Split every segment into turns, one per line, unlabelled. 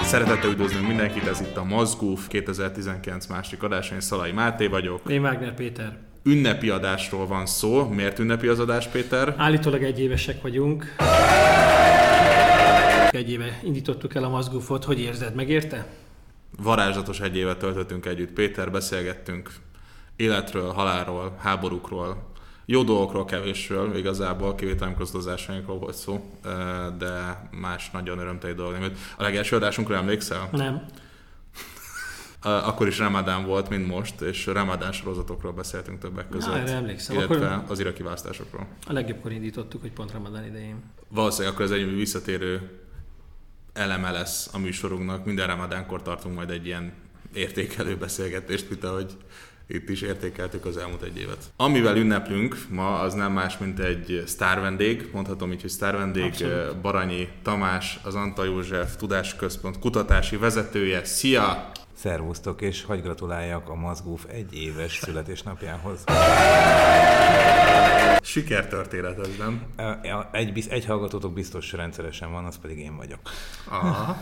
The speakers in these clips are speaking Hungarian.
Szeretettel üdvözlünk mindenkit, ez itt a Mazgúf 2019 másik adása, én Szalai Máté vagyok.
Én Wagner Péter.
Ünnepi adásról van szó. Miért ünnepi az adás, Péter?
Állítólag egy évesek vagyunk. Egy éve indítottuk el a Mazgúfot, hogy érzed, megérte?
Varázslatos egy évet töltöttünk együtt. Péter, beszélgettünk életről, halálról, háborúkról, jó dolgokról, kevésről, igazából kivételem közgazdásainkról volt szó, de más nagyon örömteli dolog nem A legelső adásunkra emlékszel?
Nem.
Akkor is Ramadán volt, mint most, és Ramadán sorozatokról beszéltünk többek között.
Na, erre emlékszem.
Illetve akkor az iraki választásokról.
A legjobbkor indítottuk, hogy pont Ramadán idején.
Valószínűleg akkor ez egy visszatérő eleme lesz a műsorunknak. Minden Ramadánkor tartunk majd egy ilyen értékelő beszélgetést, mint ahogy itt is értékeltük az elmúlt egy évet. Amivel ünneplünk ma, az nem más, mint egy sztárvendég, mondhatom így, hogy sztárvendég, Abszolút. Baranyi Tamás, az Anta József Tudásközpont kutatási vezetője. Szia!
Szervusztok, és hagy gratuláljak a Mazgúf egy éves születésnapjához.
Sikertörténet ez, nem?
Egy, egy hallgatótok biztos rendszeresen van, az pedig én vagyok.
Aha.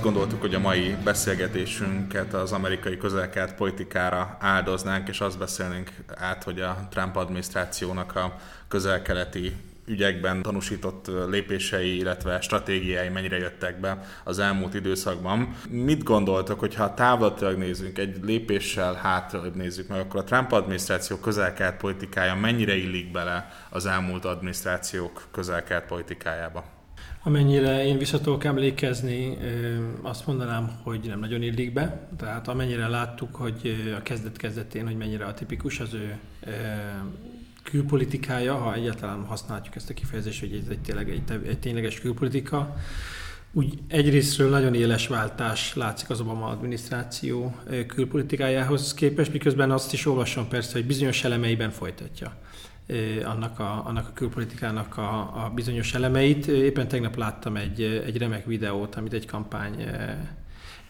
Azt gondoltuk, hogy a mai beszélgetésünket az amerikai közelkelet politikára áldoznánk, és azt beszélnénk át, hogy a Trump adminisztrációnak a közelkeleti ügyekben tanúsított lépései, illetve stratégiái mennyire jöttek be az elmúlt időszakban. Mit gondoltok, hogy ha távlatilag nézzünk, egy lépéssel hátrabb nézzük meg, akkor a Trump adminisztráció közelkelt politikája mennyire illik bele az elmúlt adminisztrációk közelkelt politikájába?
Amennyire én vissza tudok emlékezni, azt mondanám, hogy nem nagyon illik be. Tehát amennyire láttuk, hogy a kezdet-kezdetén, hogy mennyire a tipikus az ő külpolitikája, ha egyáltalán használjuk ezt a kifejezést, hogy ez egy, tényleg egy, egy tényleges külpolitika, úgy egyrésztről nagyon éles váltás látszik az Obama adminisztráció külpolitikájához képest, miközben azt is olvasom persze, hogy bizonyos elemeiben folytatja annak a, annak a külpolitikának a, a bizonyos elemeit. Éppen tegnap láttam egy, egy remek videót, amit egy kampány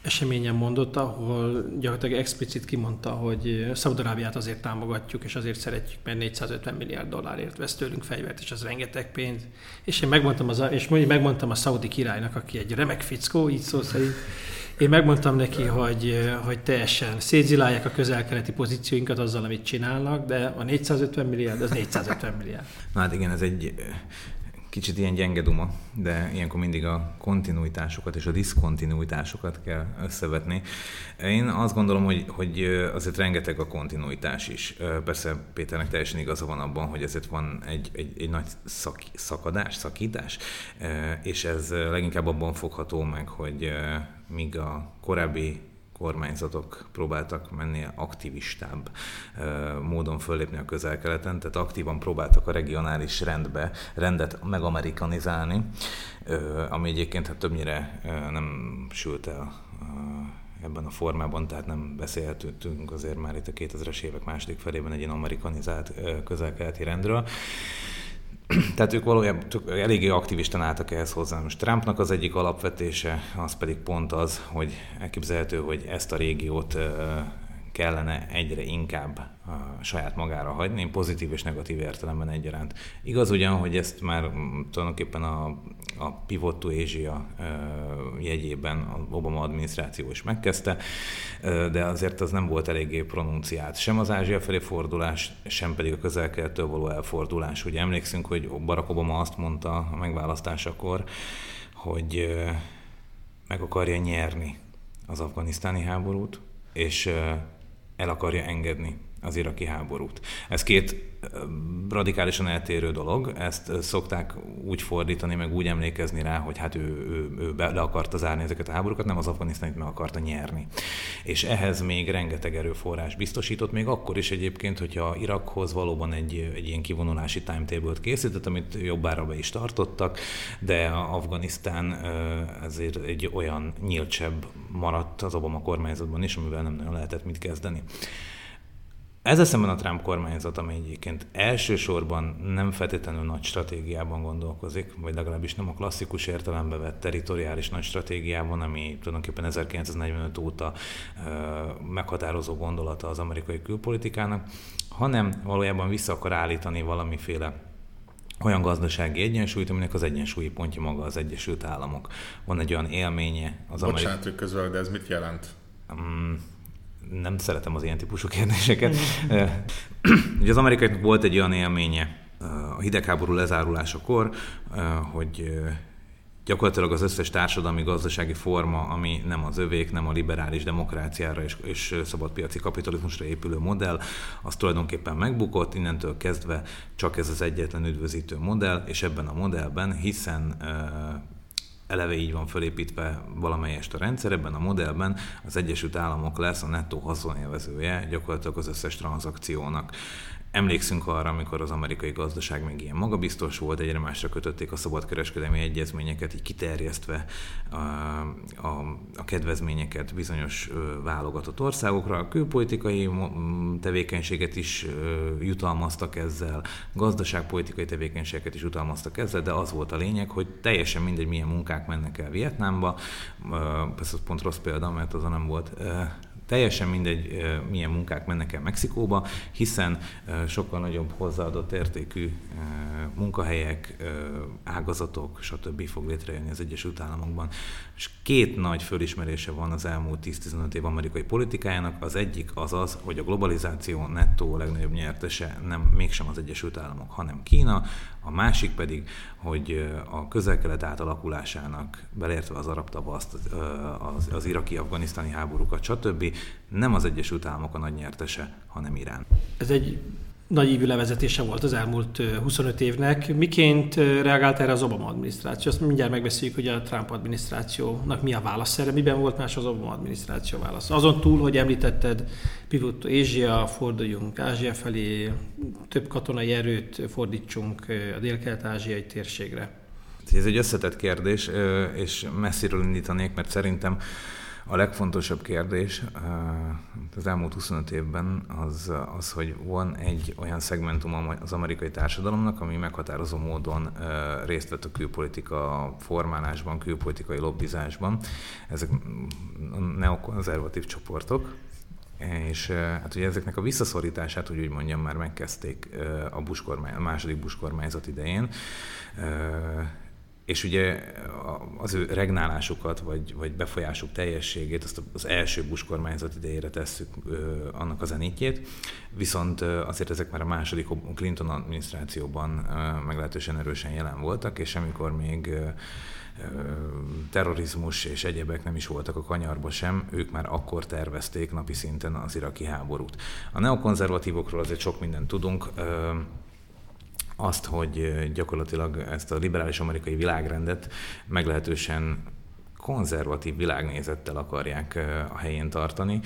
eseményen mondott, ahol gyakorlatilag explicit kimondta, hogy Szaudarábiát azért támogatjuk, és azért szeretjük, mert 450 milliárd dollárért vesz tőlünk fegyvert, és az rengeteg pénz. És én megmondtam, az, és megmondtam a szaudi királynak, aki egy remek fickó, így szó szerint, én megmondtam neki, hogy, hogy teljesen szétzilálják a közel-keleti pozícióinkat azzal, amit csinálnak, de a 450 milliárd, az 450 milliárd.
Na hát igen, ez egy kicsit ilyen gyenge duma, de ilyenkor mindig a kontinuitásokat és a diszkontinuitásokat kell összevetni. Én azt gondolom, hogy, hogy azért rengeteg a kontinuitás is. Persze Péternek teljesen igaza van abban, hogy ezért van egy, egy, egy nagy szak, szakadás, szakítás, és ez leginkább abban fogható meg, hogy míg a korábbi kormányzatok próbáltak menni aktivistább módon föllépni a közel-keleten, tehát aktívan próbáltak a regionális rendbe, rendet megamerikanizálni, ami egyébként hát többnyire nem sült el ebben a formában, tehát nem beszélhetünk azért már itt a 2000-es évek második felében egy ilyen amerikanizált közel-keleti rendről. Tehát ők valójában eléggé aktivisten álltak ehhez hozzá. Most Trumpnak az egyik alapvetése, az pedig pont az, hogy elképzelhető, hogy ezt a régiót kellene egyre inkább a saját magára hagyni, pozitív és negatív értelemben egyaránt. Igaz ugyan, hogy ezt már tulajdonképpen a, a Pivot to Asia jegyében az Obama adminisztráció is megkezdte, de azért az nem volt eléggé pronunciált. Sem az Ázsia felé fordulás, sem pedig a közel való elfordulás. Ugye emlékszünk, hogy Barack Obama azt mondta a megválasztásakor, hogy meg akarja nyerni az afganisztáni háborút, és el akarja engedni az iraki háborút. Ez két radikálisan eltérő dolog, ezt szokták úgy fordítani, meg úgy emlékezni rá, hogy hát ő, ő, ő be, le akarta zárni ezeket a háborúkat, nem az afganisztánit meg akarta nyerni. És ehhez még rengeteg erőforrás biztosított, még akkor is egyébként, hogyha Irakhoz valóban egy, egy ilyen kivonulási timetable-t készített, amit jobbára be is tartottak, de Afganisztán ezért egy olyan nyíltsebb maradt az Obama kormányzatban is, amivel nem nagyon lehetett mit kezdeni. Ez szemben a Trump kormányzat, ami egyébként elsősorban nem feltétlenül nagy stratégiában gondolkozik, vagy legalábbis nem a klasszikus értelembe vett teritoriális nagy stratégiában, ami tulajdonképpen 1945 óta meghatározó gondolata az amerikai külpolitikának, hanem valójában vissza akar állítani valamiféle olyan gazdasági egyensúlyt, aminek az egyensúlyi pontja maga az Egyesült Államok. Van egy olyan élménye az
amerikai... Bocsánat, hogy közül, de ez mit jelent? Um,
nem szeretem az ilyen típusú kérdéseket. Ugye az amerikai volt egy olyan élménye a hidegháború lezárulásakor, hogy gyakorlatilag az összes társadalmi gazdasági forma, ami nem az övék, nem a liberális demokráciára és, és szabadpiaci kapitalizmusra épülő modell, az tulajdonképpen megbukott, innentől kezdve csak ez az egyetlen üdvözítő modell, és ebben a modellben, hiszen eleve így van fölépítve valamelyest a rendszer, ebben a modellben az Egyesült Államok lesz a nettó haszonélvezője gyakorlatilag az összes tranzakciónak. Emlékszünk arra, amikor az amerikai gazdaság még ilyen magabiztos volt, egyre másra kötötték a szabadkereskedelmi egyezményeket, így kiterjesztve a, a, a kedvezményeket bizonyos válogatott országokra. A külpolitikai tevékenységet is jutalmaztak ezzel, gazdaságpolitikai tevékenységeket is jutalmaztak ezzel, de az volt a lényeg, hogy teljesen mindegy, milyen munkák mennek el Vietnámba. Persze az pont rossz példa, mert azon nem volt Teljesen mindegy, milyen munkák mennek el Mexikóba, hiszen sokkal nagyobb hozzáadott értékű munkahelyek, ágazatok, stb. fog létrejönni az Egyesült Államokban. És két nagy fölismerése van az elmúlt 10-15 év amerikai politikájának. Az egyik az az, hogy a globalizáció nettó legnagyobb nyertese nem mégsem az Egyesült Államok, hanem Kína. A másik pedig, hogy a közel-kelet átalakulásának, beleértve az arab tavaszt, az, az iraki-afganisztáni háborúkat, stb. Nem az Egyesült Államok a nagy nyertese, hanem Irán.
Ez egy nagy ívű levezetése volt az elmúlt 25 évnek. Miként reagált erre az Obama adminisztráció? Azt mindjárt megbeszéljük, hogy a Trump adminisztrációnak mi a válasz erre, miben volt más az Obama adminisztráció válasz. Azon túl, hogy említetted Pivot Ázsia, forduljunk Ázsia felé, több katonai erőt fordítsunk a dél-kelet-ázsiai térségre.
Ez egy összetett kérdés, és messziről indítanék, mert szerintem a legfontosabb kérdés az elmúlt 25 évben az, az, hogy van egy olyan szegmentum az amerikai társadalomnak, ami meghatározó módon részt vett a külpolitika formálásban, külpolitikai lobbizásban. Ezek neokonzervatív csoportok, és hát ugye ezeknek a visszaszorítását, hogy úgy mondjam, már megkezdték a, Bush kormány, a második Bush kormányzat idején és ugye az ő regnálásukat, vagy, vagy befolyásuk teljességét, azt az első Bush kormányzat idejére tesszük annak a zenítjét, viszont azért ezek már a második Clinton adminisztrációban meglehetősen erősen jelen voltak, és amikor még terrorizmus és egyebek nem is voltak a kanyarba sem, ők már akkor tervezték napi szinten az iraki háborút. A neokonzervatívokról azért sok mindent tudunk, azt, hogy gyakorlatilag ezt a liberális amerikai világrendet meglehetősen konzervatív világnézettel akarják a helyén tartani,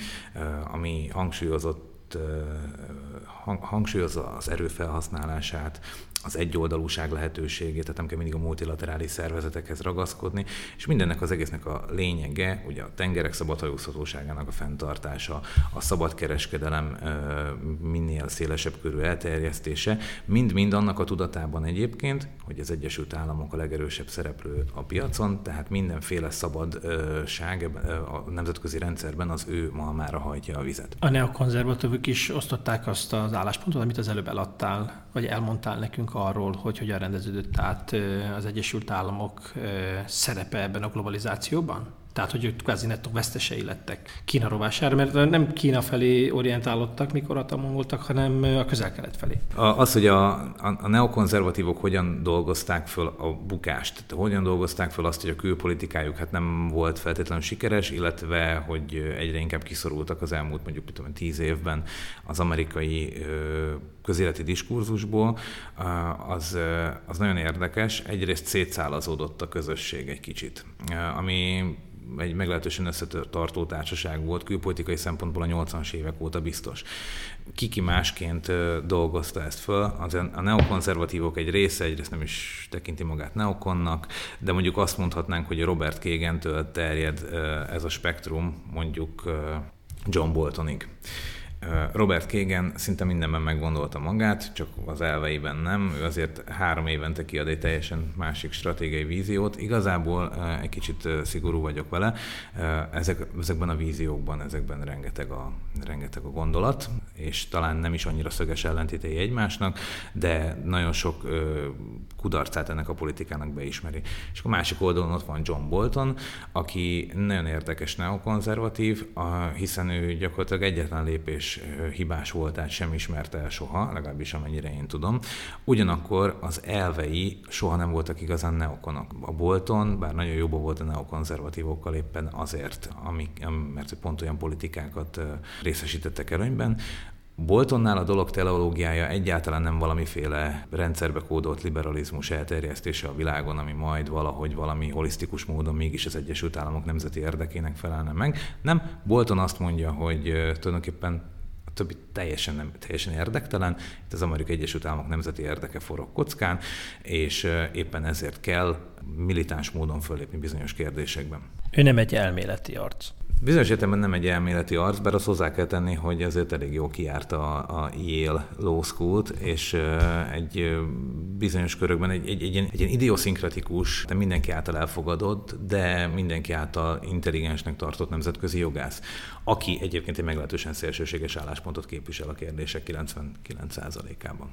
ami hangsúlyozott hangsúlyozza az erőfelhasználását, az egyoldalúság lehetőségét, tehát nem kell mindig a multilaterális szervezetekhez ragaszkodni, és mindennek az egésznek a lényege, ugye a tengerek szabadhajózhatóságának a fenntartása, a szabadkereskedelem minél szélesebb körű elterjesztése, mind-mind annak a tudatában egyébként, hogy az Egyesült Államok a legerősebb szereplő a piacon, tehát mindenféle szabadság a nemzetközi rendszerben az ő malmára hajtja a vizet.
A neokonzervatívok is osztották azt az álláspontot, amit az előbb eladtál, vagy elmondtál nekünk arról, hogy hogyan rendeződött át az Egyesült Államok szerepe ebben a globalizációban? Tehát, hogy ők kvázi nettó vesztesei lettek Kína rovására, mert nem Kína felé orientálódtak, mikor hatalmon voltak, hanem a közel-kelet felé.
Az, hogy a, a, a neokonzervatívok hogyan dolgozták föl a bukást, tehát hogyan dolgozták föl azt, hogy a külpolitikájuk hát nem volt feltétlenül sikeres, illetve hogy egyre inkább kiszorultak az elmúlt mondjuk tudom, tíz évben az amerikai közéleti diskurzusból, az, az nagyon érdekes. Egyrészt szétszálazódott a közösség egy kicsit, ami egy meglehetősen összetartó társaság volt, külpolitikai szempontból a 80-as évek óta biztos. Kiki másként dolgozta ezt föl, az a neokonzervatívok egy része egyrészt nem is tekinti magát neokonnak, de mondjuk azt mondhatnánk, hogy Robert Kégentől terjed ez a spektrum mondjuk John Boltonig. Robert Kagan szinte mindenben meggondolta magát, csak az elveiben nem. Ő azért három évente kiad egy teljesen másik stratégiai víziót. Igazából egy kicsit szigorú vagyok vele. Ezek, ezekben a víziókban, ezekben rengeteg a, rengeteg a gondolat, és talán nem is annyira szöges ellentétei egymásnak, de nagyon sok kudarcát ennek a politikának beismeri. És a másik oldalon ott van John Bolton, aki nagyon érdekes neokonzervatív, hiszen ő gyakorlatilag egyetlen lépés hibás voltát sem ismerte el soha, legalábbis amennyire én tudom. Ugyanakkor az elvei soha nem voltak igazán neokonok. A Bolton, bár nagyon jobban volt a neokonzervatívokkal éppen azért, amik, mert pont olyan politikákat részesítettek előnyben, Boltonnál a dolog teleológiája egyáltalán nem valamiféle rendszerbe kódolt liberalizmus elterjesztése a világon, ami majd valahogy valami holisztikus módon mégis az Egyesült Államok nemzeti érdekének felelne meg. Nem, Bolton azt mondja, hogy tulajdonképpen többi teljesen, nem, teljesen érdektelen. Itt az Amerikai Egyesült Államok nemzeti érdeke forog kockán, és éppen ezért kell militáns módon fölépni bizonyos kérdésekben.
Ő nem egy elméleti arc.
Bizonyos értelemben nem egy elméleti arc, bár azt hozzá kell tenni, hogy azért elég jó kiárt a, a Yale Law School-t, és egy bizonyos körökben egy, egy, egy, egy ilyen idioszinkratikus, de mindenki által elfogadott, de mindenki által intelligensnek tartott nemzetközi jogász, aki egyébként egy meglehetősen szélsőséges álláspontot képvisel a kérdések 99%-ában.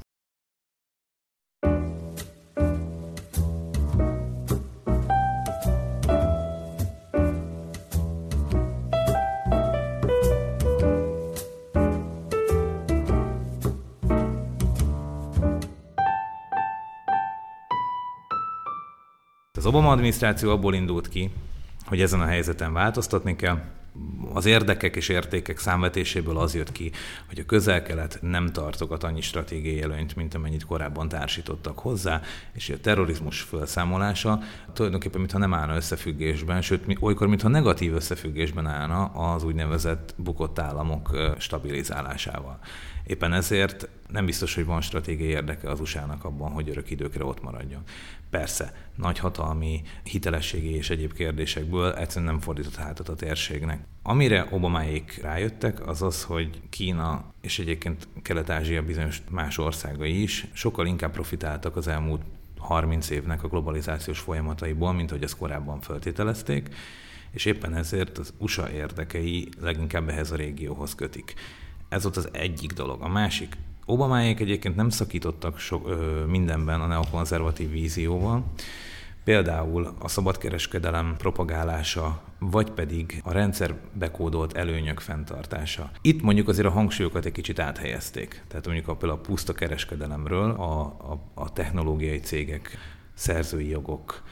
Az Obama adminisztráció abból indult ki, hogy ezen a helyzeten változtatni kell. Az érdekek és értékek számvetéséből az jött ki, hogy a közel-kelet nem tartogat annyi stratégiai előnyt, mint amennyit korábban társítottak hozzá, és a terrorizmus felszámolása tulajdonképpen mintha nem állna összefüggésben, sőt, olykor mintha negatív összefüggésben állna az úgynevezett bukott államok stabilizálásával. Éppen ezért nem biztos, hogy van stratégiai érdeke az USA-nak abban, hogy örök időkre ott maradjon. Persze, nagyhatalmi, hitelességi és egyéb kérdésekből egyszerűen nem fordított hátat a térségnek. Amire Obamáék rájöttek, az az, hogy Kína és egyébként Kelet-Ázsia bizonyos más országai is sokkal inkább profitáltak az elmúlt 30 évnek a globalizációs folyamataiból, mint hogy ezt korábban feltételezték, és éppen ezért az USA érdekei leginkább ehhez a régióhoz kötik. Ez volt az egyik dolog. A másik, Obamáék egyébként nem szakítottak so, ö, mindenben a neokonzervatív vízióval, például a szabadkereskedelem propagálása, vagy pedig a rendszer bekódolt előnyök fenntartása. Itt mondjuk azért a hangsúlyokat egy kicsit áthelyezték. Tehát mondjuk a, például a puszta kereskedelemről a, a, a technológiai cégek szerzői jogok,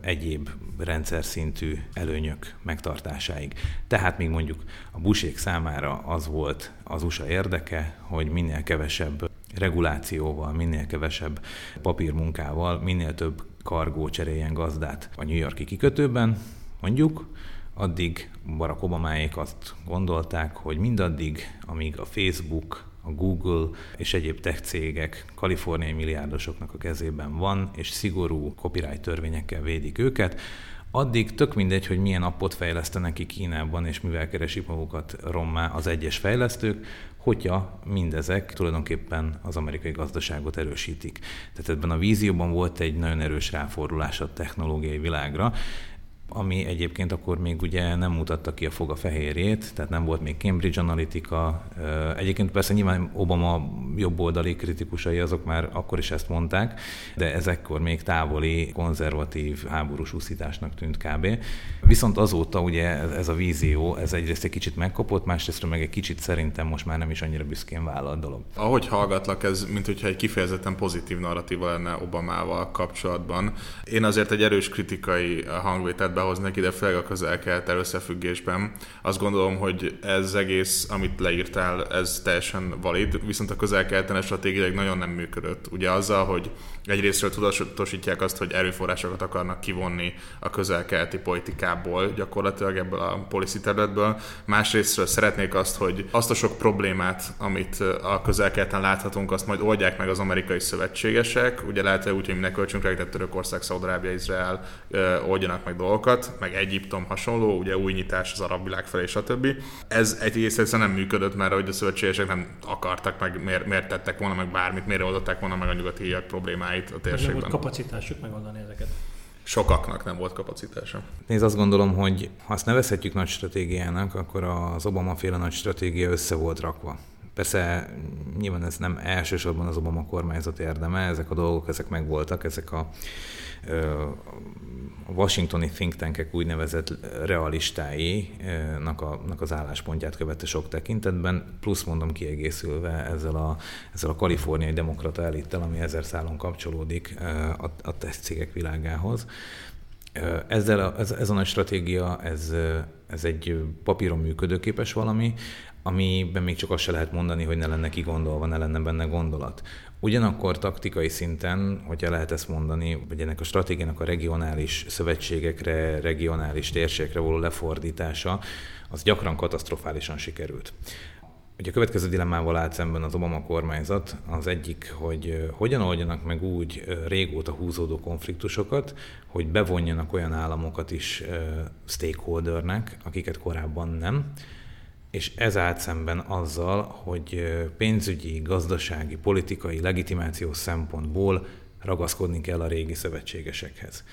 egyéb rendszer szintű előnyök megtartásáig. Tehát még mondjuk a busék számára az volt az USA érdeke, hogy minél kevesebb regulációval, minél kevesebb papírmunkával, minél több kargó cseréljen gazdát a New Yorki kikötőben, mondjuk, addig Barack Obamáék azt gondolták, hogy mindaddig, amíg a Facebook, a Google és egyéb tech cégek kaliforniai milliárdosoknak a kezében van, és szigorú copyright törvényekkel védik őket, addig tök mindegy, hogy milyen appot fejlesztenek ki Kínában, és mivel keresik magukat rommá az egyes fejlesztők, hogyha mindezek tulajdonképpen az amerikai gazdaságot erősítik. Tehát ebben a vízióban volt egy nagyon erős ráfordulás a technológiai világra, ami egyébként akkor még ugye nem mutatta ki a foga fehérjét, tehát nem volt még Cambridge Analytica. Egyébként persze nyilván Obama jobboldali kritikusai azok már akkor is ezt mondták, de ez ekkor még távoli, konzervatív, háborús úszításnak tűnt kb. Viszont azóta ugye ez a vízió, ez egyrészt egy kicsit megkopott, másrészt meg egy kicsit szerintem most már nem is annyira büszkén vállalt dolog.
Ahogy hallgatlak, ez mint hogyha egy kifejezetten pozitív narratíva lenne Obamával kapcsolatban. Én azért egy erős kritikai hangvételt behoznék ide, főleg a közel összefüggésben. Azt gondolom, hogy ez egész, amit leírtál, ez teljesen valid, viszont a közel stratégiailag nagyon nem működött. Ugye azzal, hogy egyrésztről tudatosítják azt, hogy erőforrásokat akarnak kivonni a közel-keleti politikából, gyakorlatilag ebből a policy területből. Másrésztről szeretnék azt, hogy azt a sok problémát, amit a közel láthatunk, azt majd oldják meg az amerikai szövetségesek. Ugye lehet úgy, hogy ne költsünk rá, Törökország, Szaudarábia, Izrael oldjanak meg dolgokat, meg Egyiptom hasonló, ugye új nyitás az arab világ felé, stb. Ez egy egyszerűen nem működött, mert hogy a szövetségesek nem akartak, meg miért, miért tettek volna meg bármit, miért oldották volna meg a nyugati problémáit problémáit a térségben. Nem
volt kapacitásuk megoldani ezeket.
Sokaknak nem volt kapacitása.
Nézd, azt gondolom, hogy ha azt nevezhetjük nagy stratégiának, akkor az Obama féle nagy stratégia össze volt rakva. Persze nyilván ez nem elsősorban az Obama kormányzat érdeme, ezek a dolgok, ezek megvoltak, ezek a a washingtoni think tankek úgynevezett realistáinak a, az álláspontját követte sok tekintetben, plusz mondom kiegészülve ezzel a, ezzel a kaliforniai demokrata elittel, ami ezer szálon kapcsolódik a, a cégek világához. Ezzel a, ez, ez a nagy stratégia, ez, ez egy papíron működőképes valami, amiben még csak azt se lehet mondani, hogy ne lenne kigondolva, ne lenne benne gondolat. Ugyanakkor taktikai szinten, hogyha lehet ezt mondani, hogy ennek a stratégiának a regionális szövetségekre, regionális térségekre való lefordítása, az gyakran katasztrofálisan sikerült. Ugye a következő dilemmával állt szemben az Obama kormányzat, az egyik, hogy hogyan oldjanak meg úgy régóta húzódó konfliktusokat, hogy bevonjanak olyan államokat is stakeholdernek, akiket korábban nem, és ez állt szemben azzal, hogy pénzügyi, gazdasági, politikai legitimációs szempontból ragaszkodni kell a régi szövetségesekhez.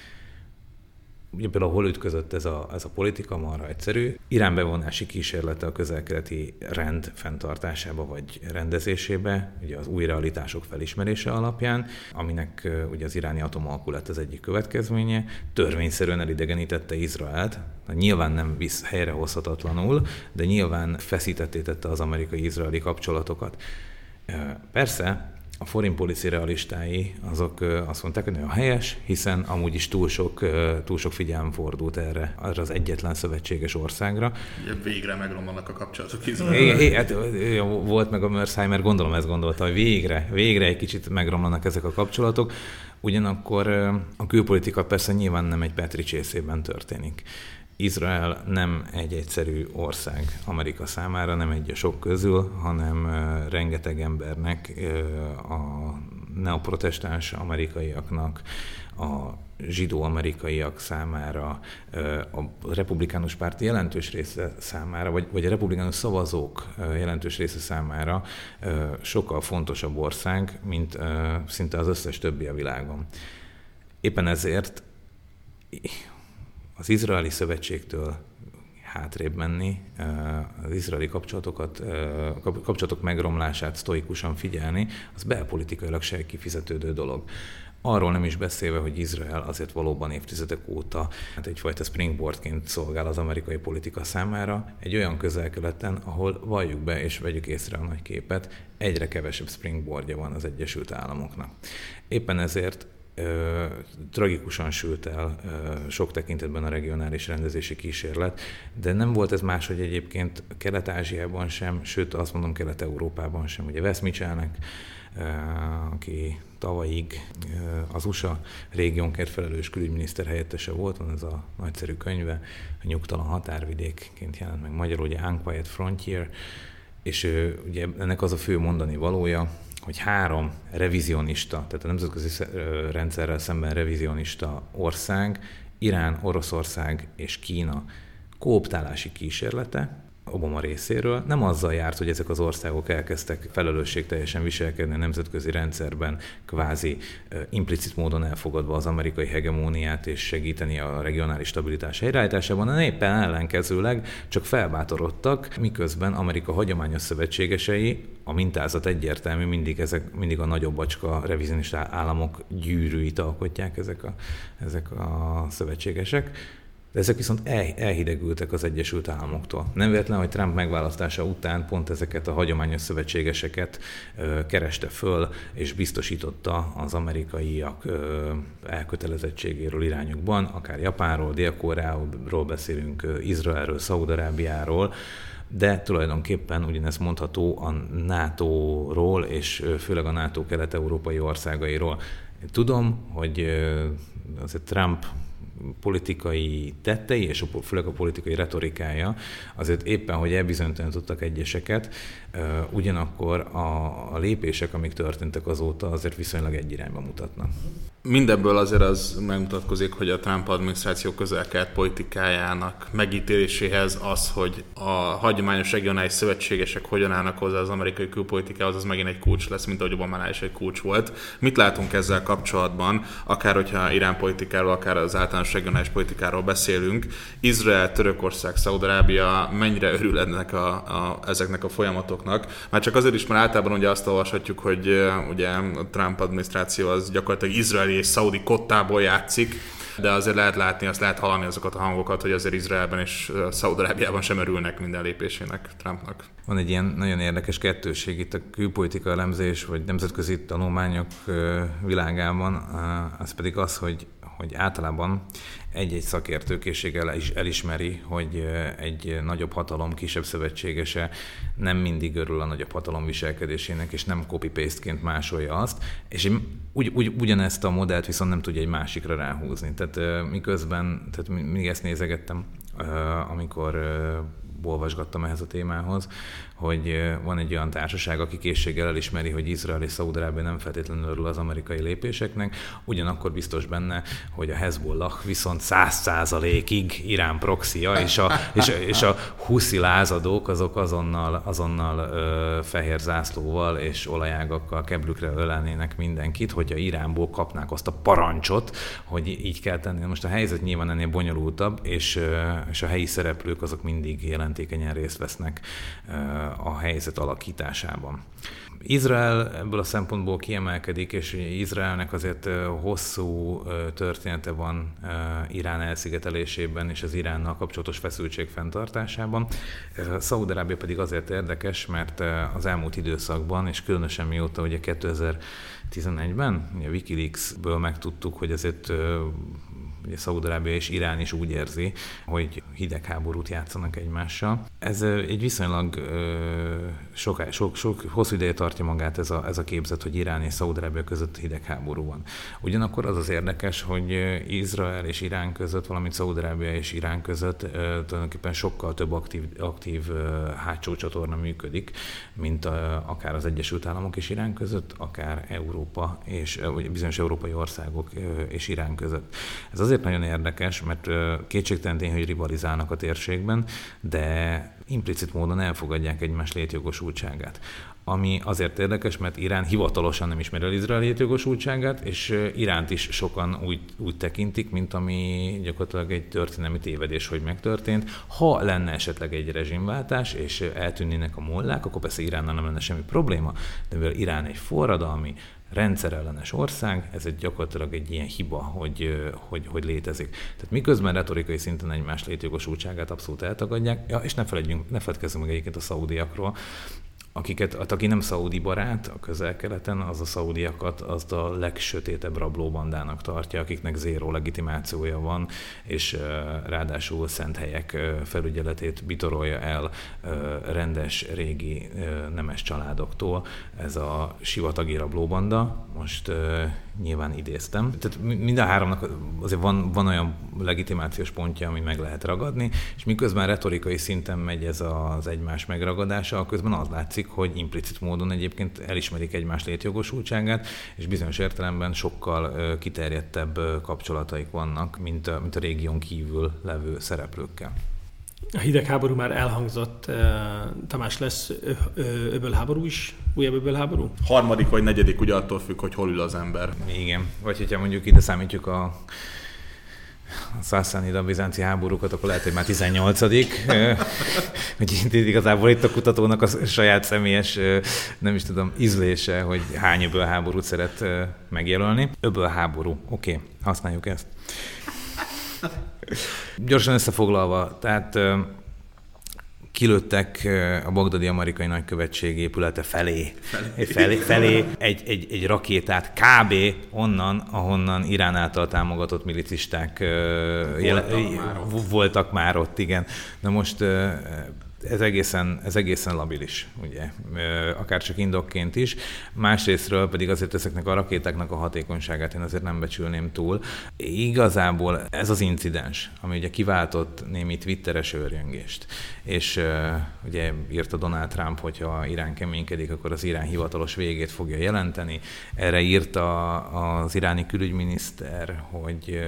Ugye például hol ütközött ez a, ez a politika, marha egyszerű. Irán bevonási kísérlete a közelkeleti rend fenntartásába vagy rendezésébe, ugye az új realitások felismerése alapján, aminek ugye az iráni atomalkú az egyik következménye, törvényszerűen elidegenítette Izraelt, nyilván nem visz helyrehozhatatlanul, de nyilván feszítetté tette az amerikai-izraeli kapcsolatokat. Persze, a foreign policy realistái azok azt mondták, hogy nagyon helyes, hiszen amúgy is túl sok, túl sok figyelem fordult erre, arra az egyetlen szövetséges országra.
Végre megromlanak a kapcsolatok
Igen, hát, volt meg a Mersheimer, gondolom ezt gondolta, hogy végre, végre egy kicsit megromlanak ezek a kapcsolatok. Ugyanakkor a külpolitika persze nyilván nem egy Petri csészében történik. Izrael nem egy egyszerű ország Amerika számára, nem egy a sok közül, hanem rengeteg embernek, a neoprotestáns amerikaiaknak, a zsidó-amerikaiak számára, a republikánus párt jelentős része számára, vagy, vagy a republikánus szavazók jelentős része számára sokkal fontosabb ország, mint szinte az összes többi a világon. Éppen ezért az izraeli szövetségtől hátrébb menni, az izraeli kapcsolatokat, kapcsolatok megromlását sztoikusan figyelni, az belpolitikailag se kifizetődő dolog. Arról nem is beszélve, hogy Izrael azért valóban évtizedek óta hát egyfajta springboardként szolgál az amerikai politika számára, egy olyan közelkeleten, ahol valljuk be és vegyük észre a nagy képet, egyre kevesebb springboardja van az Egyesült Államoknak. Éppen ezért ö, tragikusan sült el ö, sok tekintetben a regionális rendezési kísérlet, de nem volt ez máshogy egyébként Kelet-Ázsiában sem, sőt azt mondom Kelet-Európában sem. Ugye Wes Mitchellnek, ö, aki tavalyig az USA régiónkért felelős külügyminiszter helyettese volt, van ez a nagyszerű könyve, a nyugtalan határvidékként jelent meg magyarul, ugye Unquiet Frontier, és ugye ennek az a fő mondani valója, hogy három revizionista, tehát a nemzetközi rendszerrel szemben revizionista ország, Irán, Oroszország és Kína kooptálási kísérlete Obama részéről nem azzal járt, hogy ezek az országok elkezdtek felelősségteljesen viselkedni a nemzetközi rendszerben, kvázi implicit módon elfogadva az amerikai hegemóniát és segíteni a regionális stabilitás helyreállításában, hanem éppen ellenkezőleg csak felbátorodtak, miközben Amerika hagyományos szövetségesei, a mintázat egyértelmű, mindig, ezek, mindig a nagyobb bacska revizionista államok gyűrűit alkotják ezek a, ezek a szövetségesek de ezek viszont el, elhidegültek az Egyesült Államoktól. Nem véletlen, hogy Trump megválasztása után pont ezeket a hagyományos szövetségeseket ö, kereste föl, és biztosította az amerikaiak ö, elkötelezettségéről irányukban, akár Japánról, Dél-Koreáról beszélünk, Izraelről, Szaudarábiáról, de tulajdonképpen ugyanezt mondható a NATO-ról, és főleg a NATO kelet-európai országairól. Tudom, hogy azért Trump politikai tettei, és főleg a politikai retorikája azért éppen, hogy elbizonytalanítottak egyeseket, ugyanakkor a, a lépések, amik történtek azóta, azért viszonylag egy irányba mutatnak.
Mindebből azért az megmutatkozik, hogy a Trump adminisztráció közelkelt politikájának megítéléséhez az, hogy a hagyományos regionális szövetségesek hogyan állnak hozzá az amerikai külpolitikához, az megint egy kulcs lesz, mint ahogy obama is egy kulcs volt. Mit látunk ezzel kapcsolatban, akár hogyha Irán politikáról, akár az általános regionális politikáról beszélünk, Izrael, Törökország, Szaudarábia mennyire örül ennek a, a, ezeknek a folyamatoknak. Már csak azért is, mert általában ugye azt olvashatjuk, hogy ugye a Trump adminisztráció az gyakorlatilag izraeli és szaudi kottából játszik, de azért lehet látni, azt lehet hallani azokat a hangokat, hogy azért Izraelben és Szaudarábiában sem örülnek minden lépésének Trumpnak.
Van egy ilyen nagyon érdekes kettőség itt a külpolitika elemzés, vagy nemzetközi tanulmányok világában, az pedig az, hogy hogy általában egy-egy szakértőkészséggel is elismeri, hogy egy nagyobb hatalom kisebb szövetségese nem mindig örül a nagyobb hatalom viselkedésének, és nem copy-paste-ként másolja azt, és ugy, ugy, ugyanezt a modellt viszont nem tudja egy másikra ráhúzni. Tehát miközben, tehát még ezt nézegettem, amikor olvasgattam ehhez a témához, hogy van egy olyan társaság, aki készséggel elismeri, hogy Izrael és Szaudarábia nem feltétlenül örül az amerikai lépéseknek, ugyanakkor biztos benne, hogy a Hezbollah viszont száz százalékig Irán proxia, és a, és, és a huszi lázadók azok azonnal, azonnal ö, fehér zászlóval és olajágakkal keblükre ölelnének mindenkit, hogyha Iránból kapnák azt a parancsot, hogy így kell tenni. Most a helyzet nyilván ennél bonyolultabb, és, és a helyi szereplők azok mindig jelentékenyen részt vesznek a helyzet alakításában. Izrael ebből a szempontból kiemelkedik, és Izraelnek azért hosszú története van Irán elszigetelésében és az Iránnal kapcsolatos feszültség fenntartásában. Szaúd-Arábia pedig azért érdekes, mert az elmúlt időszakban, és különösen mióta ugye 2011-ben, ugye Wikileaks-ből megtudtuk, hogy azért ugye Szaúd-Arábia és Irán is úgy érzi, hogy hidegháborút játszanak egymással. Ez egy viszonylag sok, sok, sok hosszú ideje tartja magát ez a, ez a képzet, hogy Irán és Szaúd-Arábia között hidegháború van. Ugyanakkor az az érdekes, hogy Izrael és Irán között, valamint Szaúd-Arábia és Irán között tulajdonképpen sokkal több aktív, aktív hátsó csatorna működik, mint a, akár az Egyesült Államok és Irán között, akár Európa és vagy bizonyos európai országok és Irán között. Ez azért nagyon érdekes, mert kétségtelen tény, hogy rivalizálnak a térségben, de implicit módon elfogadják egymás létjogosultságát. Ami azért érdekes, mert Irán hivatalosan nem ismeri el Izrael létjogosultságát, és Iránt is sokan úgy, úgy tekintik, mint ami gyakorlatilag egy történelmi tévedés, hogy megtörtént. Ha lenne esetleg egy rezsimváltás, és eltűnnének a mollák, akkor persze Iránnal nem lenne semmi probléma, de mivel Irán egy forradalmi, rendszerellenes ország, ez egy gyakorlatilag egy ilyen hiba, hogy, hogy, hogy létezik. Tehát miközben retorikai szinten egymás létjogosultságát abszolút eltagadják, ja, és ne feledjünk, ne feledkezzünk meg egyébként a szaudiakról, akiket, hát aki nem szaudi barát a közel-keleten, az a szaudiakat az a legsötétebb rablóbandának tartja, akiknek zéró legitimációja van, és ráadásul szent helyek felügyeletét bitorolja el rendes, régi nemes családoktól. Ez a sivatagi rablóbanda, most nyilván idéztem. Tehát mind a háromnak azért van, van olyan legitimációs pontja, ami meg lehet ragadni, és miközben retorikai szinten megy ez az egymás megragadása, közben az látszik, hogy implicit módon egyébként elismerik egymás létjogosultságát, és bizonyos értelemben sokkal kiterjedtebb kapcsolataik vannak, mint a, mint a régión kívül levő szereplőkkel.
A hidegháború már elhangzott. Tamás, lesz öbölháború is? Újabb öbölháború?
Harmadik vagy negyedik, ugye attól függ, hogy hol ül az ember.
Igen. Vagy hogyha mondjuk ide számítjuk a a szászánida bizánci háborúkat, akkor lehet, hogy már 18 hogy igazából itt a kutatónak a saját személyes, nem is tudom, ízlése, hogy hány öböl háborút szeret megjelölni. Öböl háború, oké, okay, használjuk ezt. Gyorsan összefoglalva, tehát kilőttek a bagdadi amerikai nagykövetség épülete felé, felé, felé, felé egy, egy, egy rakétát kb. onnan, ahonnan Irán által támogatott milicisták voltak, jele, már ott. voltak már ott, igen. Na most ez egészen, ez egészen labilis, ugye, akár csak indokként is. Másrésztről pedig azért ezeknek a rakétáknak a hatékonyságát én azért nem becsülném túl. Igazából ez az incidens, ami ugye kiváltott némi twitteres őrjöngést, és ugye írta Donald Trump, hogyha Irán keménykedik, akkor az Irán hivatalos végét fogja jelenteni. Erre írta az iráni külügyminiszter, hogy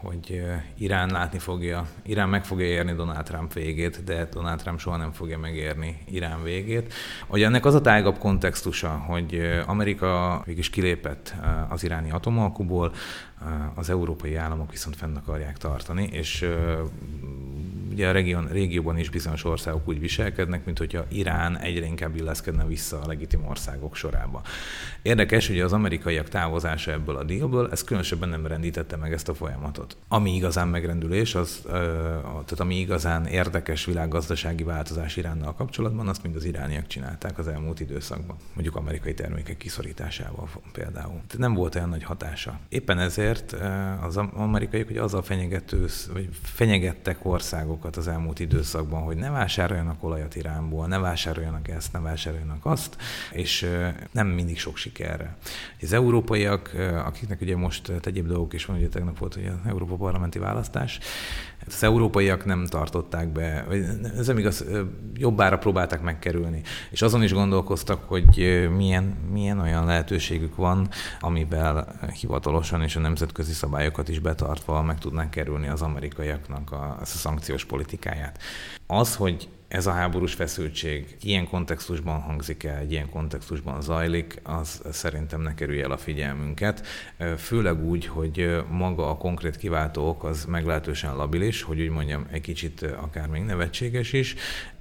hogy Irán látni fogja, Irán meg fogja érni Donald Trump végét, de Donald Trump soha nem fogja megérni Irán végét. Hogy ennek az a tágabb kontextusa, hogy Amerika mégis kilépett az iráni atomalkuból, az európai államok viszont fenn akarják tartani, és ugye a régión, régióban is bizonyos országok úgy viselkednek, mint hogyha Irán egyre inkább illeszkedne vissza a legitim országok sorába. Érdekes, hogy az amerikaiak távozása ebből a dílből, ez különösebben nem rendítette meg ezt a folyamatot. Ami igazán megrendülés, az, tehát ami igazán érdekes világgazdasági változás Iránnal kapcsolatban, azt mind az irániak csinálták az elmúlt időszakban. Mondjuk amerikai termékek kiszorításával például. Tehát nem volt olyan nagy hatása. Éppen ezért az amerikaiak hogy azzal fenyegető, vagy fenyegettek országokat, sokat az elmúlt időszakban, hogy ne vásároljanak olajat Iránból, ne vásároljanak ezt, ne vásároljanak azt, és nem mindig sok sikerre. Az európaiak, akiknek ugye most egyéb dolgok is van, ugye tegnap volt ugye az Európa Parlamenti választás, az európaiak nem tartották be, vagy ez nem igaz, jobbára próbálták megkerülni. És azon is gondolkoztak, hogy milyen, milyen olyan lehetőségük van, amivel hivatalosan és a nemzetközi szabályokat is betartva meg tudnánk kerülni az amerikaiaknak a, a szankciós politikáját. Az, hogy ez a háborús feszültség ilyen kontextusban hangzik el, egy ilyen kontextusban zajlik, az szerintem ne kerülje el a figyelmünket. Főleg úgy, hogy maga a konkrét kiváltó ok az meglehetősen labilis, hogy úgy mondjam, egy kicsit akár még nevetséges is,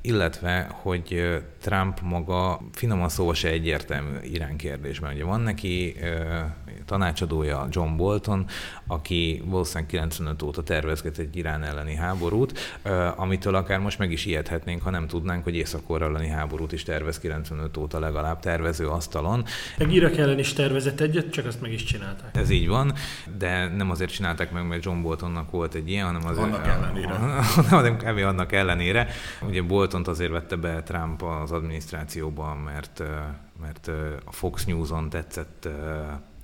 illetve, hogy Trump maga finoman szóval se egyértelmű Irán kérdésben. Ugye van neki tanácsadója John Bolton, aki valószínűleg 95 óta tervezget egy Irán elleni háborút, amitől akár most meg is ijedhetnénk, ha nem tudnánk, hogy észak elleni háborút is tervez 95 óta legalább tervező asztalon.
Meg Irak ellen is tervezett egyet, csak azt meg is csinálták.
Ez így van, de nem azért csinálták meg, mert John Boltonnak volt egy ilyen, hanem azért...
Annak ellenére.
hanem kb. annak ellenére. Ugye Boltont azért vette be Trump az adminisztrációba, mert mert a Fox News-on tetszett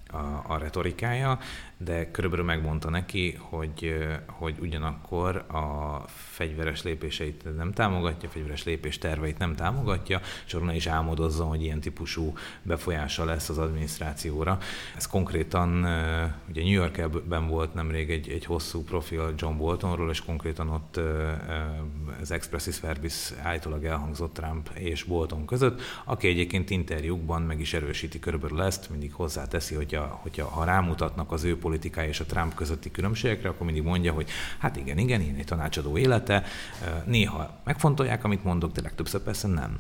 a, a retorikája, de körülbelül megmondta neki, hogy, hogy ugyanakkor a fegyveres lépéseit nem támogatja, a fegyveres lépés terveit nem támogatja, és onnan is álmodozza, hogy ilyen típusú befolyása lesz az adminisztrációra. Ez konkrétan, ugye New Yorkben volt nemrég egy, egy hosszú profil John Boltonról, és konkrétan ott az Expressis Verbis állítólag elhangzott Trump és Bolton között, aki egyébként interjúkban meg is erősíti körülbelül ezt, mindig hozzáteszi, hogyha, hogyha ha rámutatnak az ő politikája és a Trump közötti különbségekre, akkor mindig mondja, hogy hát igen, igen, én egy tanácsadó élete, néha megfontolják, amit mondok, de legtöbbször persze nem.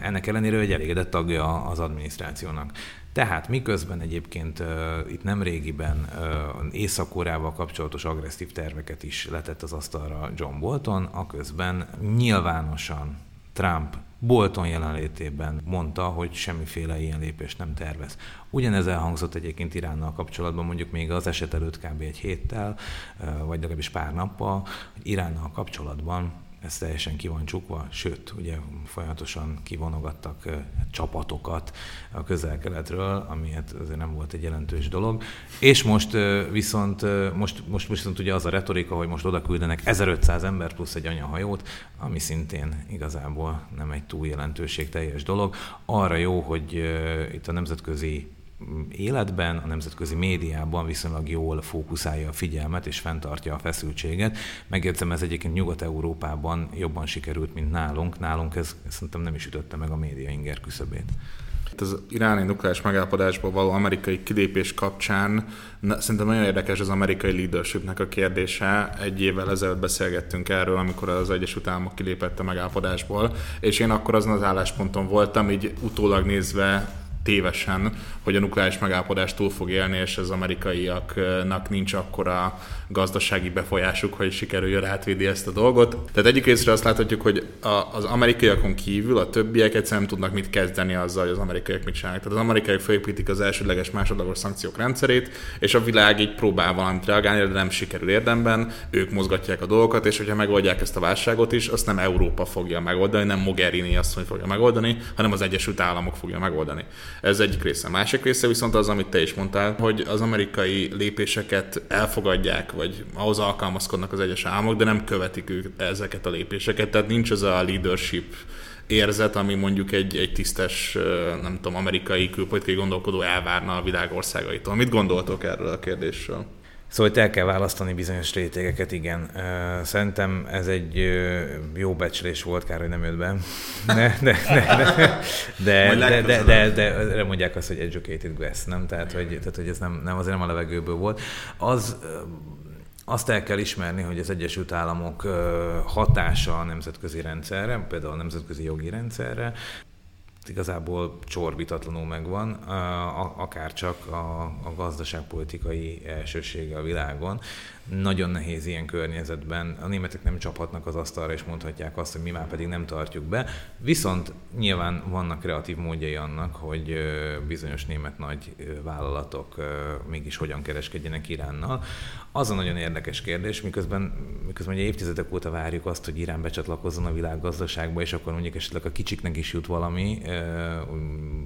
Ennek ellenére egy elégedett tagja az adminisztrációnak. Tehát miközben egyébként uh, itt nem régiben uh, Észak-Koreával kapcsolatos agresszív terveket is letett az asztalra John Bolton, aközben nyilvánosan Trump Bolton jelenlétében mondta, hogy semmiféle ilyen lépést nem tervez. Ugyanez elhangzott egyébként Iránnal kapcsolatban, mondjuk még az eset előtt kb. egy héttel, vagy legalábbis pár nappal, hogy Iránnal kapcsolatban ez teljesen ki van csukva, sőt, ugye folyamatosan kivonogattak csapatokat a közel-keletről, ami hát azért nem volt egy jelentős dolog. És most viszont, most, most viszont ugye az a retorika, hogy most oda küldenek 1500 ember plusz egy anyahajót, ami szintén igazából nem egy túl jelentőség teljes dolog. Arra jó, hogy itt a nemzetközi életben, a nemzetközi médiában viszonylag jól fókuszálja a figyelmet és fenntartja a feszültséget. Megjegyzem, ez egyébként Nyugat-Európában jobban sikerült, mint nálunk. Nálunk ez szerintem nem is ütötte meg a média inger küszöbét.
Az iráni nukleáris megállapodásból való amerikai kilépés kapcsán na, szerintem nagyon érdekes az amerikai leadershipnek a kérdése. Egy évvel ezelőtt beszélgettünk erről, amikor az Egyesült Államok kilépett a megállapodásból, és én akkor azon az állásponton voltam, így utólag nézve tévesen, hogy a nukleáris megállapodás túl fog élni, és az amerikaiaknak nincs akkora gazdasági befolyásuk, hogy sikerüljön átvédi ezt a dolgot. Tehát egyik részre azt láthatjuk, hogy az amerikaiakon kívül a többiek egyszerűen nem tudnak mit kezdeni azzal, hogy az amerikaiak mit csinálnak. Tehát az amerikaiak felépítik az elsődleges másodlagos szankciók rendszerét, és a világ így próbál valamit reagálni, de nem sikerül érdemben, ők mozgatják a dolgokat, és hogyha megoldják ezt a válságot is, azt nem Európa fogja megoldani, nem Mogherini azt fogja megoldani, hanem az Egyesült Államok fogja megoldani. Ez egyik része. Másik része viszont az, amit te is mondtál, hogy az amerikai lépéseket elfogadják, vagy ahhoz alkalmazkodnak az egyes államok, de nem követik ők ezeket a lépéseket. Tehát nincs az a leadership érzet, ami mondjuk egy, egy tisztes, nem tudom, amerikai külpolitikai gondolkodó elvárna a világ országaitól. Mit gondoltok erről a kérdésről?
Szóval itt el kell választani bizonyos rétegeket, igen. Szerintem ez egy jó becslés volt, kár, hogy nem jött be. De, de, de, de, de, de, de, de, de mondják azt, hogy educated guess, nem? Tehát, hogy, tehát, hogy ez nem, nem azért nem a levegőből volt. Az azt el kell ismerni, hogy az Egyesült Államok hatása a nemzetközi rendszerre, például a nemzetközi jogi rendszerre, igazából csorbitatlanul megvan, akár csak a, a gazdaságpolitikai elsősége a világon. Nagyon nehéz ilyen környezetben. A németek nem csaphatnak az asztalra és mondhatják azt, hogy mi már pedig nem tartjuk be. Viszont nyilván vannak kreatív módjai annak, hogy bizonyos német nagy vállalatok mégis hogyan kereskedjenek Iránnal. Az a nagyon érdekes kérdés, miközben, miközben ugye évtizedek óta várjuk azt, hogy Irán becsatlakozzon a világgazdaságba, és akkor mondjuk esetleg a kicsiknek is jut valami,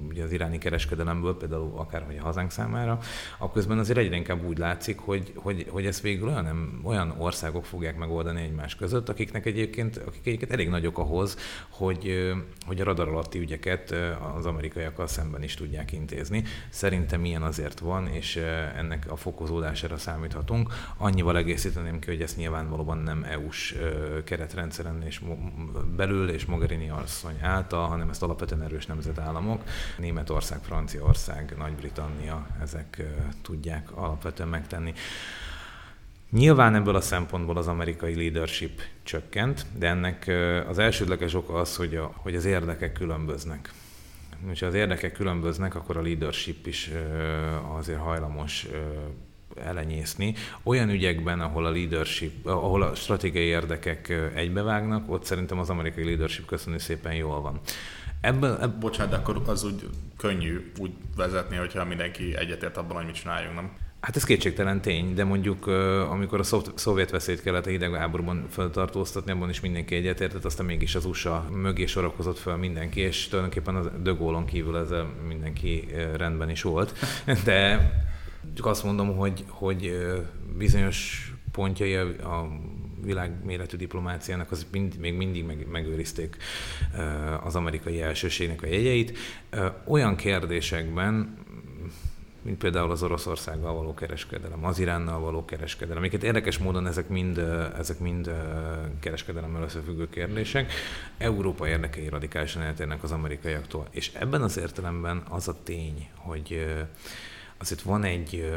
ugye az iráni kereskedelemből, például akárhogy a hazánk számára, akkor azért egyre inkább úgy látszik, hogy, hogy, hogy ezt végül olyan, nem, olyan országok fogják megoldani egymás között, akiknek egyébként, akik egyébként elég nagyok ahhoz, hogy, hogy a radar alatti ügyeket az amerikaiakkal szemben is tudják intézni. Szerintem ilyen azért van, és ennek a fokozódására számíthatunk. Annyival egészíteném ki, hogy ezt nyilvánvalóan nem EU-s keretrendszeren és belül és Mogherini asszony által, hanem ezt alapvetően erős nemzetállamok, Németország, Franciaország, Nagy-Britannia, ezek tudják alapvetően megtenni. Nyilván ebből a szempontból az amerikai leadership csökkent, de ennek az elsődleges oka az, hogy, a, hogy az érdekek különböznek. És az érdekek különböznek, akkor a leadership is azért hajlamos elenyészni. Olyan ügyekben, ahol a leadership, ahol a stratégiai érdekek egybevágnak, ott szerintem az amerikai leadership köszönő szépen jól van.
Ebből, ebből... Bocsánat, de akkor az úgy könnyű úgy vezetni, hogyha mindenki egyetért abban, hogy mit csináljunk, nem?
Hát ez kétségtelen tény, de mondjuk amikor a szovjet veszélyt kellett a hidegháborúban feltartóztatni, abban is mindenki egyetértett, aztán mégis az USA mögé sorakozott fel mindenki, és tulajdonképpen a De Gaulle-on kívül ez mindenki rendben is volt. De csak azt mondom, hogy, hogy bizonyos pontjai a világméretű diplomáciának az mind, még mindig meg, megőrizték az amerikai elsőségnek a jegyeit. Olyan kérdésekben, mint például az Oroszországgal való kereskedelem, az Iránnal való kereskedelem. Amiket érdekes módon ezek mind, ezek mind kereskedelemmel összefüggő kérdések. Európa érdekei radikálisan eltérnek az amerikaiaktól. És ebben az értelemben az a tény, hogy azért van egy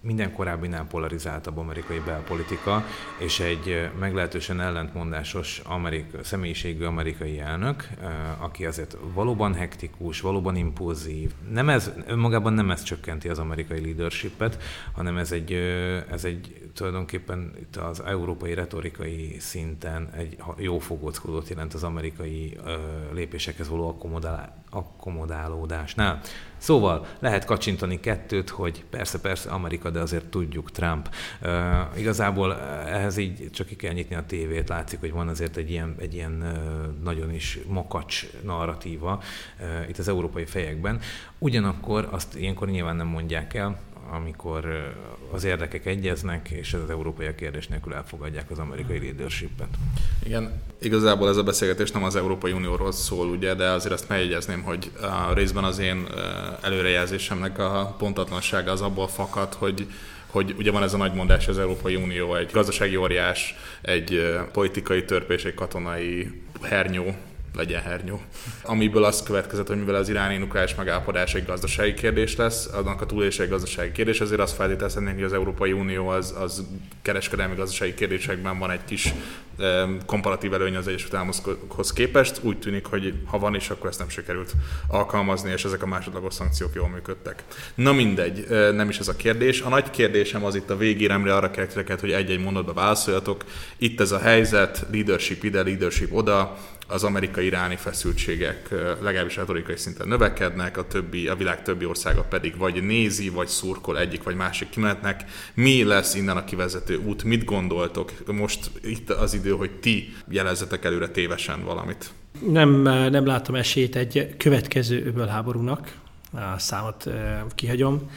minden korábbinál polarizáltabb amerikai belpolitika, és egy meglehetősen ellentmondásos amerik, személyiségű amerikai elnök, aki azért valóban hektikus, valóban impulzív. Nem ez, önmagában nem ez csökkenti az amerikai leadershipet, hanem ez egy, ez egy tulajdonképpen itt az európai retorikai szinten egy jó fogóckodót jelent az amerikai lépésekhez való akkomodálódásnál. Szóval lehet kacsintani kettőt, hogy persze, persze Amerika, de azért tudjuk Trump. Igazából ehhez így csak ki kell nyitni a tévét, látszik, hogy van azért egy ilyen, egy ilyen nagyon is makacs narratíva itt az európai fejekben. Ugyanakkor azt ilyenkor nyilván nem mondják el, amikor az érdekek egyeznek, és az európai kérdés nélkül elfogadják az amerikai leadershipet.
Igen, Igazából ez a beszélgetés nem az Európai Unióról szól, ugye, de azért azt megjegyezném, hogy a részben az én előrejelzésemnek a pontatlansága az abból fakad, hogy hogy ugye van ez a nagy mondás, az Európai Unió egy gazdasági óriás, egy politikai törpés, egy katonai hernyó, legyen hernyó. Amiből az következett, hogy mivel az iráni nukleáris megállapodás egy gazdasági kérdés lesz, annak a túlélése egy gazdasági kérdés, ezért azt feltételezhetnénk, hogy az Európai Unió az, az kereskedelmi gazdasági kérdésekben van egy kis komparatív előny az Egyesült Államokhoz képest. Úgy tűnik, hogy ha van is, akkor ezt nem sikerült alkalmazni, és ezek a másodlagos szankciók jól működtek. Na mindegy, nem is ez a kérdés. A nagy kérdésem az itt a végéremre arra kell hogy egy-egy mondatba válaszoljatok. Itt ez a helyzet, leadership ide, leadership oda, az amerikai-iráni feszültségek legalábbis retorikai szinten növekednek, a, többi, a világ többi országa pedig vagy nézi, vagy szurkol egyik vagy másik kimenetnek. Mi lesz innen a kivezető út? Mit gondoltok? Most itt az idő, hogy ti jelezzetek előre tévesen valamit.
Nem, nem látom esélyt egy következő öbölháborúnak. A számot kihagyom.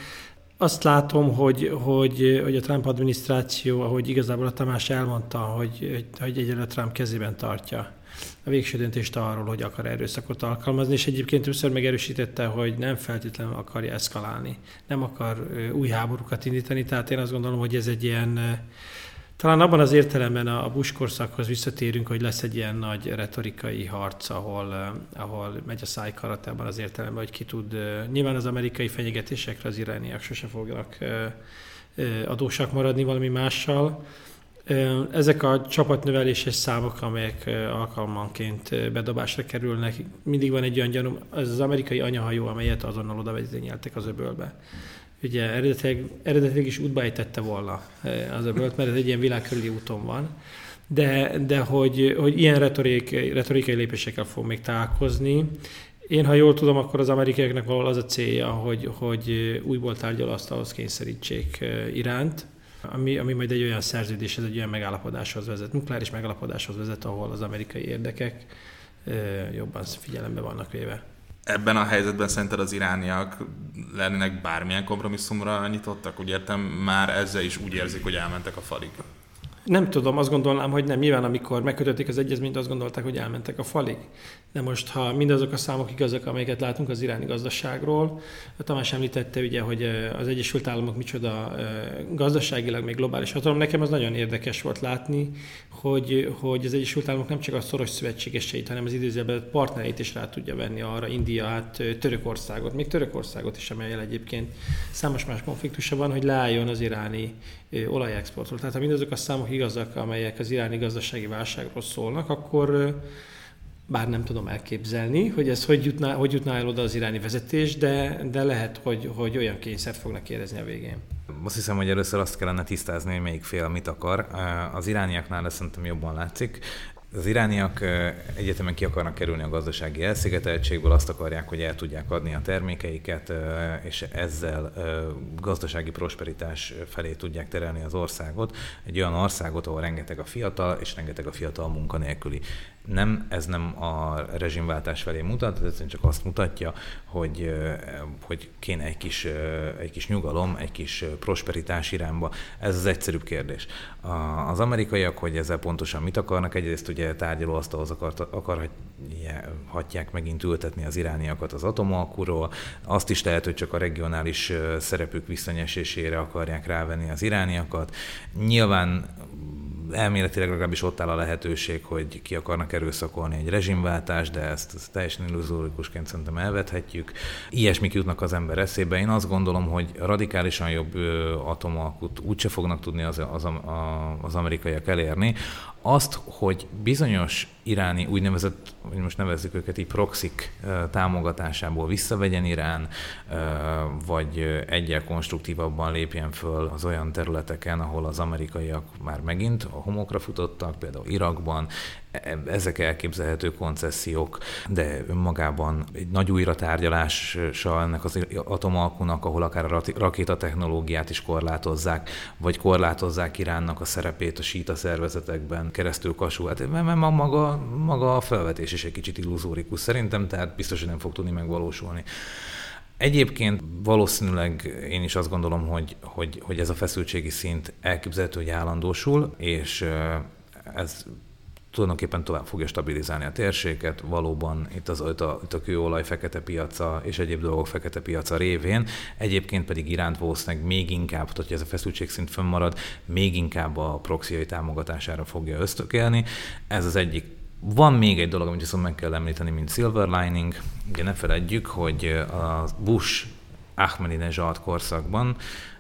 Azt látom, hogy, hogy, hogy a Trump adminisztráció, ahogy igazából a Tamás elmondta, hogy, hogy egyelőre Trump kezében tartja a végső döntést arról, hogy akar erőszakot alkalmazni, és egyébként többször megerősítette, hogy nem feltétlenül akarja eszkalálni, nem akar új háborúkat indítani, tehát én azt gondolom, hogy ez egy ilyen talán abban az értelemben a Bush korszakhoz visszatérünk, hogy lesz egy ilyen nagy retorikai harc, ahol, ahol megy a szájkarat ebben az értelemben, hogy ki tud. Nyilván az amerikai fenyegetésekre az irániak sose fognak adósak maradni valami mással, ezek a csapatnöveléses számok, amelyek alkalmanként bedobásra kerülnek, mindig van egy olyan gyanúm, ez az amerikai anyahajó, amelyet azonnal oda vezényeltek az öbölbe. Ugye eredetileg, eredetileg is útba ejtette volna az öbölt, mert ez egy ilyen világkörüli úton van, de, de hogy, hogy ilyen retorik, retorikai lépésekkel fog még találkozni. Én, ha jól tudom, akkor az amerikaiaknak valahol az a célja, hogy, hogy újból tárgyalasztalhoz kényszerítsék iránt, ami, ami majd egy olyan szerződés, ez egy olyan megállapodáshoz vezet, nukleáris megállapodáshoz vezet, ahol az amerikai érdekek jobban figyelembe vannak véve.
Ebben a helyzetben szerinted az irániak lennének bármilyen kompromisszumra nyitottak? Úgy értem, már ezzel is úgy érzik, hogy elmentek a falig.
Nem tudom, azt gondolnám, hogy nem. Nyilván, amikor megkötötték az egyezményt, azt gondolták, hogy elmentek a falig. De most, ha mindazok a számok igazak, amelyeket látunk az iráni gazdaságról, Tamás említette ugye, hogy az Egyesült Államok micsoda gazdaságilag, még globális hatalom. Nekem az nagyon érdekes volt látni, hogy, hogy az Egyesült Államok nem csak a szoros szövetségeseit, hanem az időzőben partnereit is rá tudja venni arra, Indiát, Törökországot, még Törökországot is, amelyel egyébként számos más konfliktusa van, hogy leálljon az iráni olajexportról. Tehát ha mindazok a számok igazak, amelyek az iráni gazdasági válságról szólnak, akkor bár nem tudom elképzelni, hogy ez hogy jutná, hogy jutná el oda az iráni vezetés, de, de lehet, hogy, hogy olyan kényszert fognak érezni a végén.
Azt hiszem, hogy először azt kellene tisztázni, hogy melyik fél mit akar. Az irániaknál ezt szerintem jobban látszik. Az irániak egyetemen ki akarnak kerülni a gazdasági elszigeteltségből, azt akarják, hogy el tudják adni a termékeiket, és ezzel gazdasági prosperitás felé tudják terelni az országot. Egy olyan országot, ahol rengeteg a fiatal, és rengeteg a fiatal munkanélküli nem, ez nem a rezsimváltás felé mutat, ez csak azt mutatja, hogy, hogy kéne egy kis, egy kis nyugalom, egy kis prosperitás irányba. Ez az egyszerűbb kérdés. Az amerikaiak, hogy ezzel pontosan mit akarnak, egyrészt ugye tárgyalóasztalhoz akarhatják megint ültetni az irániakat az atomalkuról, azt is lehet, hogy csak a regionális szerepük visszanyesésére akarják rávenni az irániakat. Nyilván elméletileg legalábbis ott áll a lehetőség, hogy ki akarnak erőszakolni egy rezsimváltást, de ezt, ezt teljesen illuzórikusként szerintem elvethetjük. Ilyesmik jutnak az ember eszébe. Én azt gondolom, hogy radikálisan jobb atomalkut úgyse fognak tudni az, az, az amerikaiak elérni, azt, hogy bizonyos iráni úgynevezett, hogy most nevezzük őket így proxik támogatásából visszavegyen Irán, vagy egyel konstruktívabban lépjen föl az olyan területeken, ahol az amerikaiak már megint a homokra futottak, például Irakban, ezek elképzelhető koncesziók, de önmagában egy nagy újra tárgyalással ennek az atomalkunak, ahol akár a rakétatechnológiát is korlátozzák, vagy korlátozzák Iránnak a szerepét a síta szervezetekben keresztül kasú. Hát mert maga, maga a felvetés is egy kicsit illuzórikus szerintem, tehát biztos, hogy nem fog tudni megvalósulni. Egyébként valószínűleg én is azt gondolom, hogy, hogy, hogy ez a feszültségi szint elképzelhető, hogy állandósul, és ez tulajdonképpen tovább fogja stabilizálni a térséget, valóban itt, az, itt, a, itt a kőolaj fekete piaca és egyéb dolgok fekete piaca révén, egyébként pedig Iránt valószínűleg még inkább, hogy ez a feszültségszint fönnmarad, még inkább a proxiai támogatására fogja ösztökélni. Ez az egyik van még egy dolog, amit viszont meg kell említeni, mint silver lining. Ugye ne feledjük, hogy a Bush Ahmadinejad korszakban.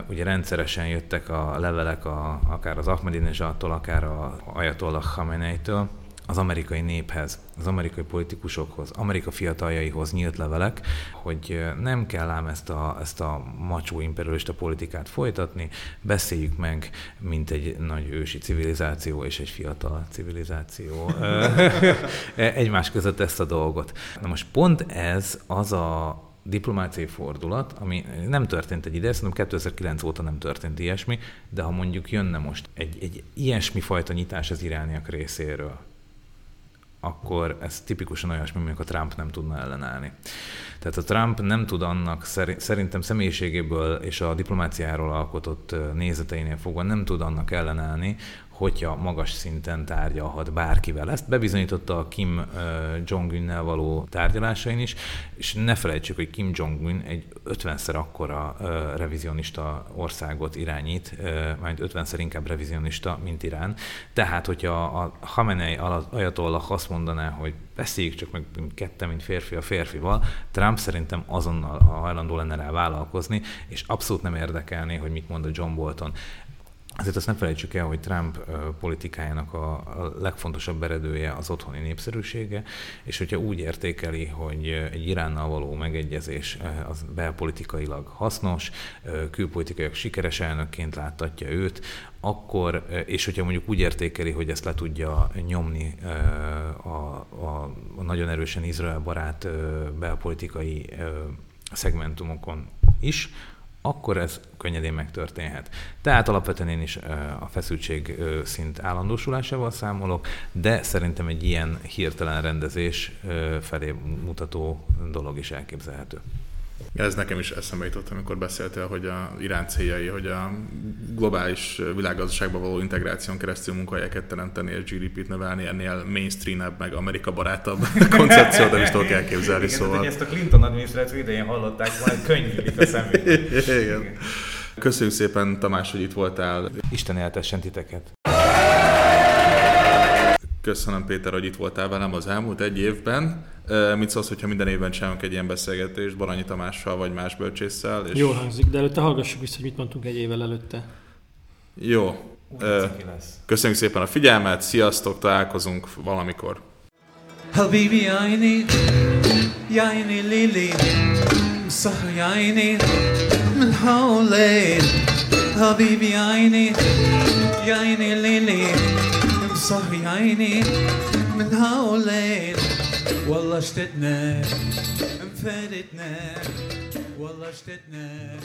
Ugye rendszeresen jöttek a levelek a, akár az Ahmadinejadtól, akár a Ayatollah Khamenei-től, az amerikai néphez, az amerikai politikusokhoz, Amerika fiataljaihoz nyílt levelek, hogy nem kell ám ezt a, ezt a macsó imperialista politikát folytatni, beszéljük meg, mint egy nagy ősi civilizáció és egy fiatal civilizáció egymás között ezt a dolgot. Na most pont ez az a diplomáciai fordulat, ami nem történt egy ide, szerintem 2009 óta nem történt ilyesmi, de ha mondjuk jönne most egy, egy ilyesmi fajta nyitás az irániak részéről, akkor ez tipikusan olyasmi, amikor Trump nem tudna ellenállni. Tehát a Trump nem tud annak, szerintem személyiségéből és a diplomáciáról alkotott nézeteinél fogva nem tud annak ellenállni, hogyha magas szinten tárgyalhat bárkivel. Ezt bebizonyította a Kim Jong-unnel való tárgyalásain is, és ne felejtsük, hogy Kim Jong-un egy 50-szer akkora revizionista országot irányít, majd 50-szer inkább revizionista, mint Irán. Tehát, hogyha a Khamenei Ayatollah azt mondaná, hogy beszéljük csak meg mint kette, mint férfi a férfival, Trump szerintem azonnal hajlandó lenne rá vállalkozni, és abszolút nem érdekelné, hogy mit mond a John Bolton. Azért azt nem felejtsük el, hogy Trump politikájának a, legfontosabb eredője az otthoni népszerűsége, és hogyha úgy értékeli, hogy egy Iránnal való megegyezés az belpolitikailag hasznos, külpolitikailag sikeres elnökként láttatja őt, akkor, és hogyha mondjuk úgy értékeli, hogy ezt le tudja nyomni a, a, a nagyon erősen Izrael barát belpolitikai szegmentumokon is, akkor ez könnyedén megtörténhet. Tehát alapvetően én is a feszültség szint állandósulásával számolok, de szerintem egy ilyen hirtelen rendezés felé mutató dolog is elképzelhető.
Ez nekem is eszembe jutott, amikor beszéltél, hogy a Irán céljai, hogy a globális világgazdaságban való integráción keresztül munkahelyeket teremteni és GDP-t növelni, ennél mainstream meg Amerika barátabb koncepció, de is tudok elképzelni.
Igen, szóval. ezt a Clinton adminisztráció idején hallották, majd könnyűlik a személy. Igen.
Igen. Köszönjük szépen, Tamás, hogy itt voltál.
Isten eltessen titeket.
Köszönöm Péter, hogy itt voltál velem az elmúlt egy évben. Mit szólsz, hogyha minden évben csinálunk egy ilyen beszélgetést Baranyi Tamással vagy más bölcsésszel?
És... Jól hangzik, de előtte hallgassuk vissza, hogy mit mondtunk egy évvel előtte.
Jó. Köszönjük szépen a figyelmet, sziasztok, találkozunk valamikor. حبيبي يا عيني يا عيني ليلي صح يا عيني من حولين حبيبي يا عيني يا عيني ليلي صح يا عيني من حولين والله اشتقنا انفردنا. والله اشتقنا.